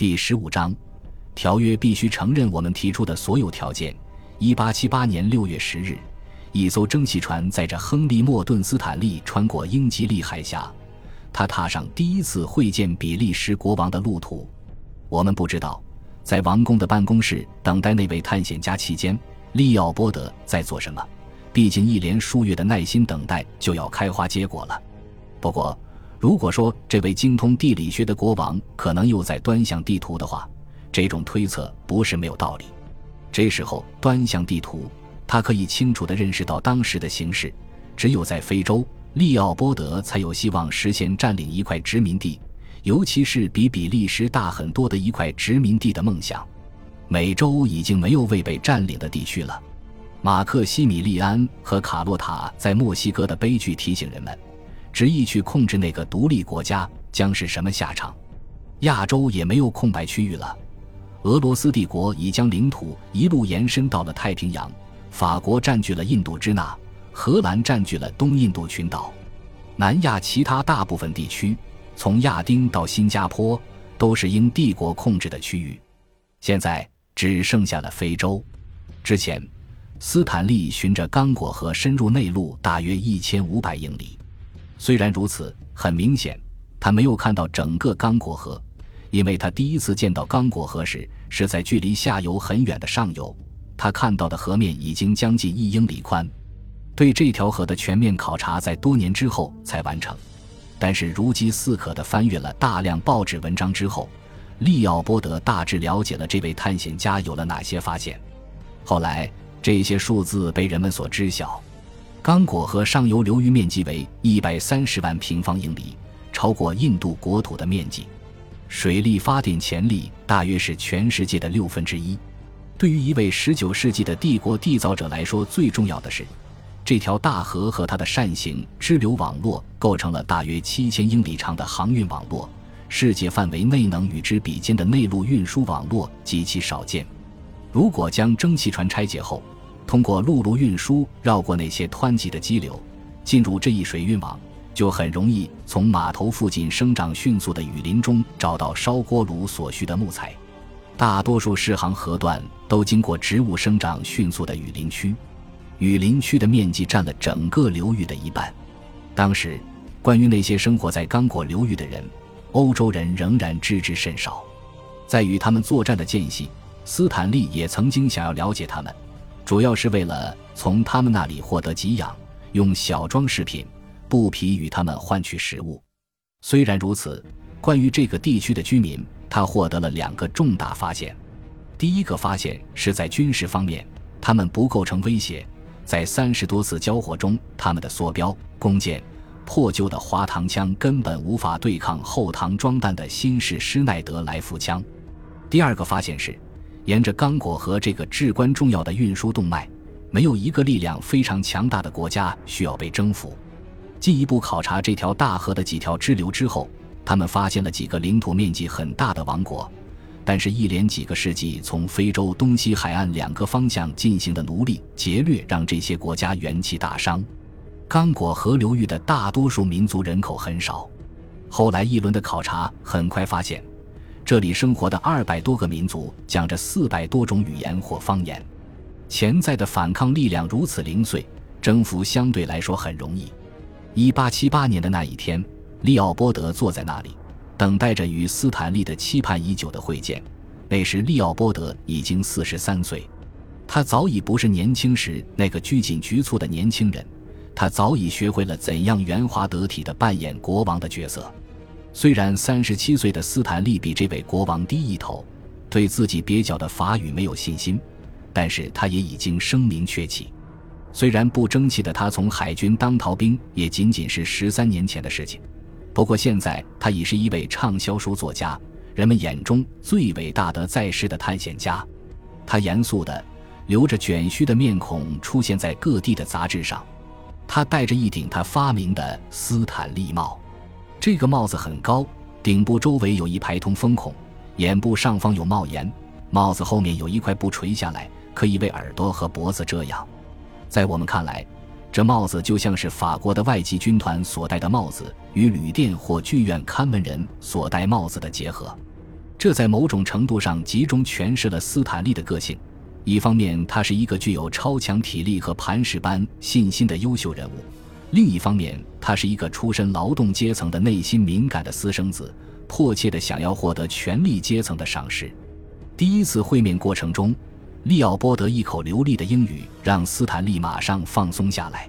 第十五章，条约必须承认我们提出的所有条件。一八七八年六月十日，一艘蒸汽船载着亨利·莫顿斯坦利穿过英吉利海峡，他踏上第一次会见比利时国王的路途。我们不知道，在王宫的办公室等待那位探险家期间，利奥波德在做什么。毕竟一连数月的耐心等待就要开花结果了。不过，如果说这位精通地理学的国王可能又在端详地图的话，这种推测不是没有道理。这时候端详地图，他可以清楚地认识到当时的形势。只有在非洲，利奥波德才有希望实现占领一块殖民地，尤其是比比利时大很多的一块殖民地的梦想。美洲已经没有未被占领的地区了。马克西米利安和卡洛塔在墨西哥的悲剧提醒人们，执意去控制那个独立国家将是什么下场。亚洲也没有空白区域了，俄罗斯帝国已将领土一路延伸到了太平洋，法国占据了印度支那，荷兰占据了东印度群岛，南亚其他大部分地区，从亚丁到新加坡都是英帝国控制的区域。现在只剩下了非洲，之前。斯坦利循着刚果河深入内陆大约一千五百英里。虽然如此，很明显，他没有看到整个刚果河，因为他第一次见到刚果河时是在距离下游很远的上游。他看到的河面已经将近一英里宽。对这条河的全面考察在多年之后才完成，但是如饥似渴地翻阅了大量报纸文章之后，利奥波德大致了解了这位探险家有了哪些发现。后来。这些数字被人们所知晓。刚果河上游流域面积为一百三十万平方英里，超过印度国土的面积。水力发电潜力大约是全世界的六分之一。对于一位十九世纪的帝国缔造者来说，最重要的是，这条大河和它的扇形支流网络构成了大约七千英里长的航运网络。世界范围内能与之比肩的内陆运输网络极其少见。如果将蒸汽船拆解后，通过陆路运输绕过那些湍急的激流，进入这一水运网，就很容易从码头附近生长迅速的雨林中找到烧锅炉所需的木材。大多数适航河段都经过植物生长迅速的雨林区，雨林区的面积占了整个流域的一半。当时，关于那些生活在刚果流域的人，欧洲人仍然知之甚少。在与他们作战的间隙。斯坦利也曾经想要了解他们，主要是为了从他们那里获得给养，用小装饰品、布匹与他们换取食物。虽然如此，关于这个地区的居民，他获得了两个重大发现。第一个发现是在军事方面，他们不构成威胁。在三十多次交火中，他们的梭镖、弓箭、破旧的滑膛枪根本无法对抗后膛装弹的新式施耐德来福枪。第二个发现是。沿着刚果河这个至关重要的运输动脉，没有一个力量非常强大的国家需要被征服。进一步考察这条大河的几条支流之后，他们发现了几个领土面积很大的王国。但是，一连几个世纪从非洲东西海岸两个方向进行的奴隶劫掠，让这些国家元气大伤。刚果河流域的大多数民族人口很少。后来一轮的考察很快发现。这里生活的二百多个民族讲着四百多种语言或方言，潜在的反抗力量如此零碎，征服相对来说很容易。一八七八年的那一天，利奥波德坐在那里，等待着与斯坦利的期盼已久的会见。那时，利奥波德已经四十三岁，他早已不是年轻时那个拘谨局促的年轻人，他早已学会了怎样圆滑得体地扮演国王的角色。虽然三十七岁的斯坦利比这位国王低一头，对自己蹩脚的法语没有信心，但是他也已经声名鹊起。虽然不争气的他从海军当逃兵也仅仅是十三年前的事情，不过现在他已是一位畅销书作家，人们眼中最伟大的在世的探险家。他严肃的、留着卷须的面孔出现在各地的杂志上，他戴着一顶他发明的斯坦利帽。这个帽子很高，顶部周围有一排通风孔，眼部上方有帽檐，帽子后面有一块布垂下来，可以为耳朵和脖子遮阳。在我们看来，这帽子就像是法国的外籍军团所戴的帽子与旅店或剧院看门人所戴帽子的结合。这在某种程度上集中诠释了斯坦利的个性。一方面，他是一个具有超强体力和磐石般信心的优秀人物；另一方面，他是一个出身劳动阶层的内心敏感的私生子，迫切的想要获得权力阶层的赏识。第一次会面过程中，利奥波德一口流利的英语让斯坦利马上放松下来。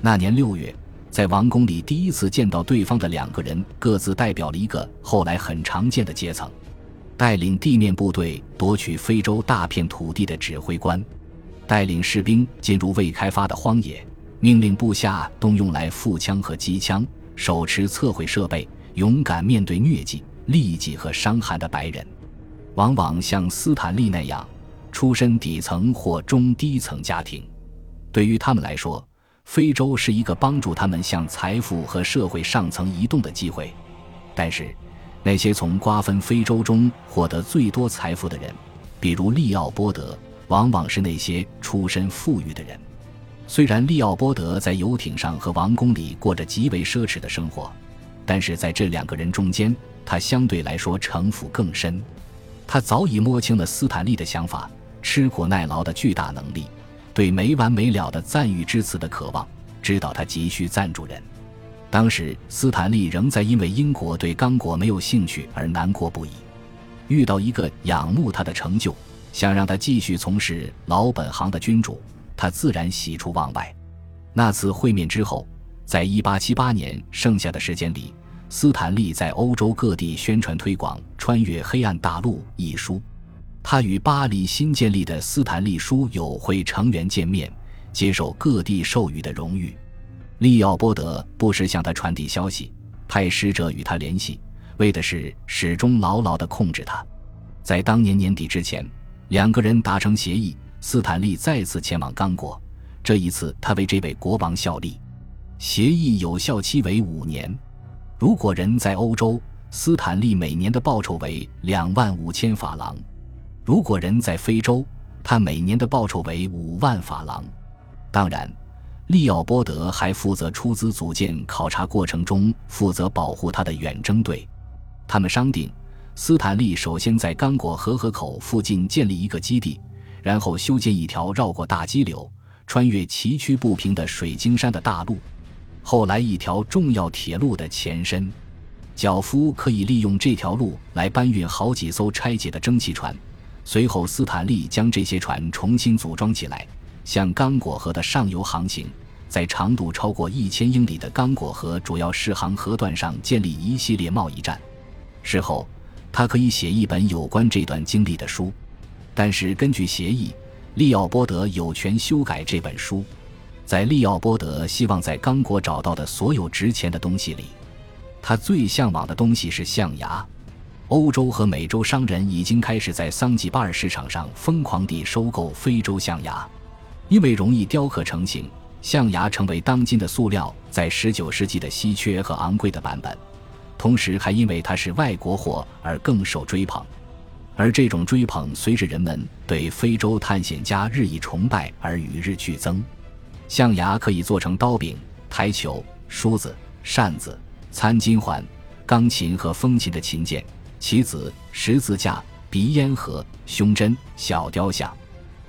那年六月，在王宫里第一次见到对方的两个人，各自代表了一个后来很常见的阶层。带领地面部队夺取非洲大片土地的指挥官，带领士兵进入未开发的荒野，命令部下动用来腹枪和机枪，手持测绘设备，勇敢面对疟疾、痢疾和伤寒的白人，往往像斯坦利那样，出身底层或中低层家庭。对于他们来说，非洲是一个帮助他们向财富和社会上层移动的机会，但是。那些从瓜分非洲中获得最多财富的人，比如利奥波德，往往是那些出身富裕的人。虽然利奥波德在游艇上和王宫里过着极为奢侈的生活，但是在这两个人中间，他相对来说城府更深。他早已摸清了斯坦利的想法，吃苦耐劳的巨大能力，对没完没了的赞誉之词的渴望，知道他急需赞助人。当时，斯坦利仍在因为英国对刚果没有兴趣而难过不已。遇到一个仰慕他的成就，想让他继续从事老本行的君主，他自然喜出望外。那次会面之后，在1878年剩下的时间里，斯坦利在欧洲各地宣传推广《穿越黑暗大陆》一书。他与巴黎新建立的斯坦利书友会成员见面，接受各地授予的荣誉。利奥波德不时向他传递消息，派使者与他联系，为的是始终牢牢地控制他。在当年年底之前，两个人达成协议，斯坦利再次前往刚果。这一次，他为这位国王效力。协议有效期为五年。如果人在欧洲，斯坦利每年的报酬为两万五千法郎；如果人在非洲，他每年的报酬为五万法郎。当然。利奥波德还负责出资组建考察过程中负责保护他的远征队。他们商定，斯坦利首先在刚果河河口附近建立一个基地，然后修建一条绕过大激流、穿越崎岖不平的水晶山的大路，后来一条重要铁路的前身。脚夫可以利用这条路来搬运好几艘拆解的蒸汽船。随后，斯坦利将这些船重新组装起来，向刚果河的上游航行。在长度超过一千英里的刚果河主要适航河段上建立一系列贸易站。事后，他可以写一本有关这段经历的书。但是，根据协议，利奥波德有权修改这本书。在利奥波德希望在刚果找到的所有值钱的东西里，他最向往的东西是象牙。欧洲和美洲商人已经开始在桑吉巴尔市场上疯狂地收购非洲象牙，因为容易雕刻成型。象牙成为当今的塑料在19世纪的稀缺和昂贵的版本，同时还因为它是外国货而更受追捧，而这种追捧随着人们对非洲探险家日益崇拜而与日俱增。象牙可以做成刀柄、台球、梳子、扇子、餐巾环、钢琴和风琴的琴键、棋子、十字架、鼻烟盒、胸针、小雕像。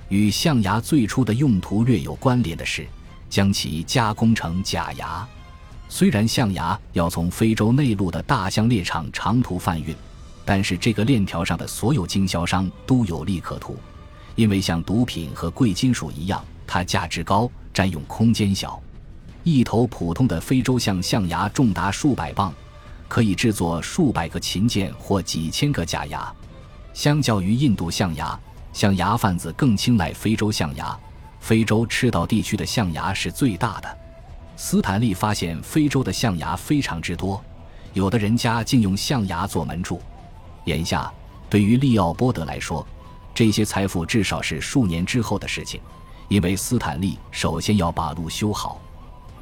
与象牙最初的用途略有关联的是。将其加工成假牙。虽然象牙要从非洲内陆的大象猎场长途贩运，但是这个链条上的所有经销商都有利可图，因为像毒品和贵金属一样，它价值高，占用空间小。一头普通的非洲象象牙重达数百磅，可以制作数百个琴键或几千个假牙。相较于印度象牙，象牙贩子更青睐非洲象牙。非洲赤道地区的象牙是最大的。斯坦利发现非洲的象牙非常之多，有的人家竟用象牙做门柱。眼下，对于利奥波德来说，这些财富至少是数年之后的事情，因为斯坦利首先要把路修好。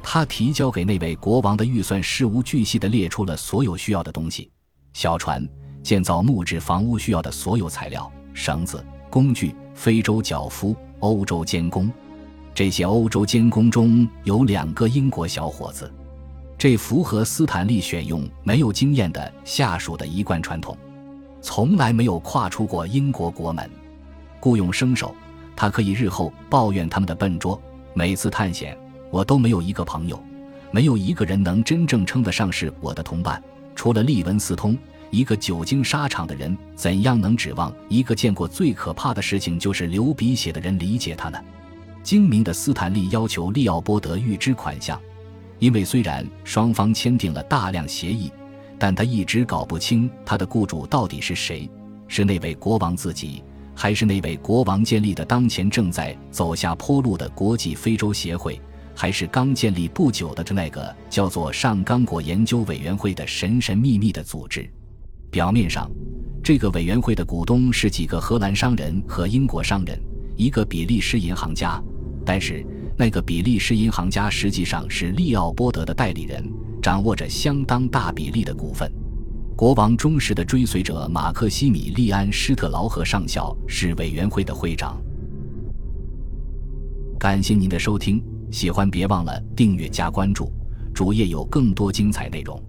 他提交给那位国王的预算事无巨细地列出了所有需要的东西：小船、建造木质房屋需要的所有材料、绳子、工具、非洲脚夫。欧洲监工，这些欧洲监工中有两个英国小伙子，这符合斯坦利选用没有经验的下属的一贯传统。从来没有跨出过英国国门。雇佣生手，他可以日后抱怨他们的笨拙。每次探险，我都没有一个朋友，没有一个人能真正称得上是我的同伴。除了利文斯通，一个久经沙场的人，怎样能指望一个见过最可怕的事情就是流鼻血的人理解他呢？精明的斯坦利要求利奥波德预支款项，因为虽然双方签订了大量协议，但他一直搞不清他的雇主到底是谁，是那位国王自己，还是那位国王建立的当前正在走下坡路的国际非洲协会，还是刚建立不久的那个叫做上刚果研究委员会的神神秘秘的组织。表面上，这个委员会的股东是几个荷兰商人和英国商人，一个比利时银行家。但是，那个比利时银行家实际上是利奥波德的代理人，掌握着相当大比例的股份。国王忠实的追随者马克西米利安·施特劳赫上校是委员会的会长。感谢您的收听，喜欢别忘了订阅加关注，主页有更多精彩内容。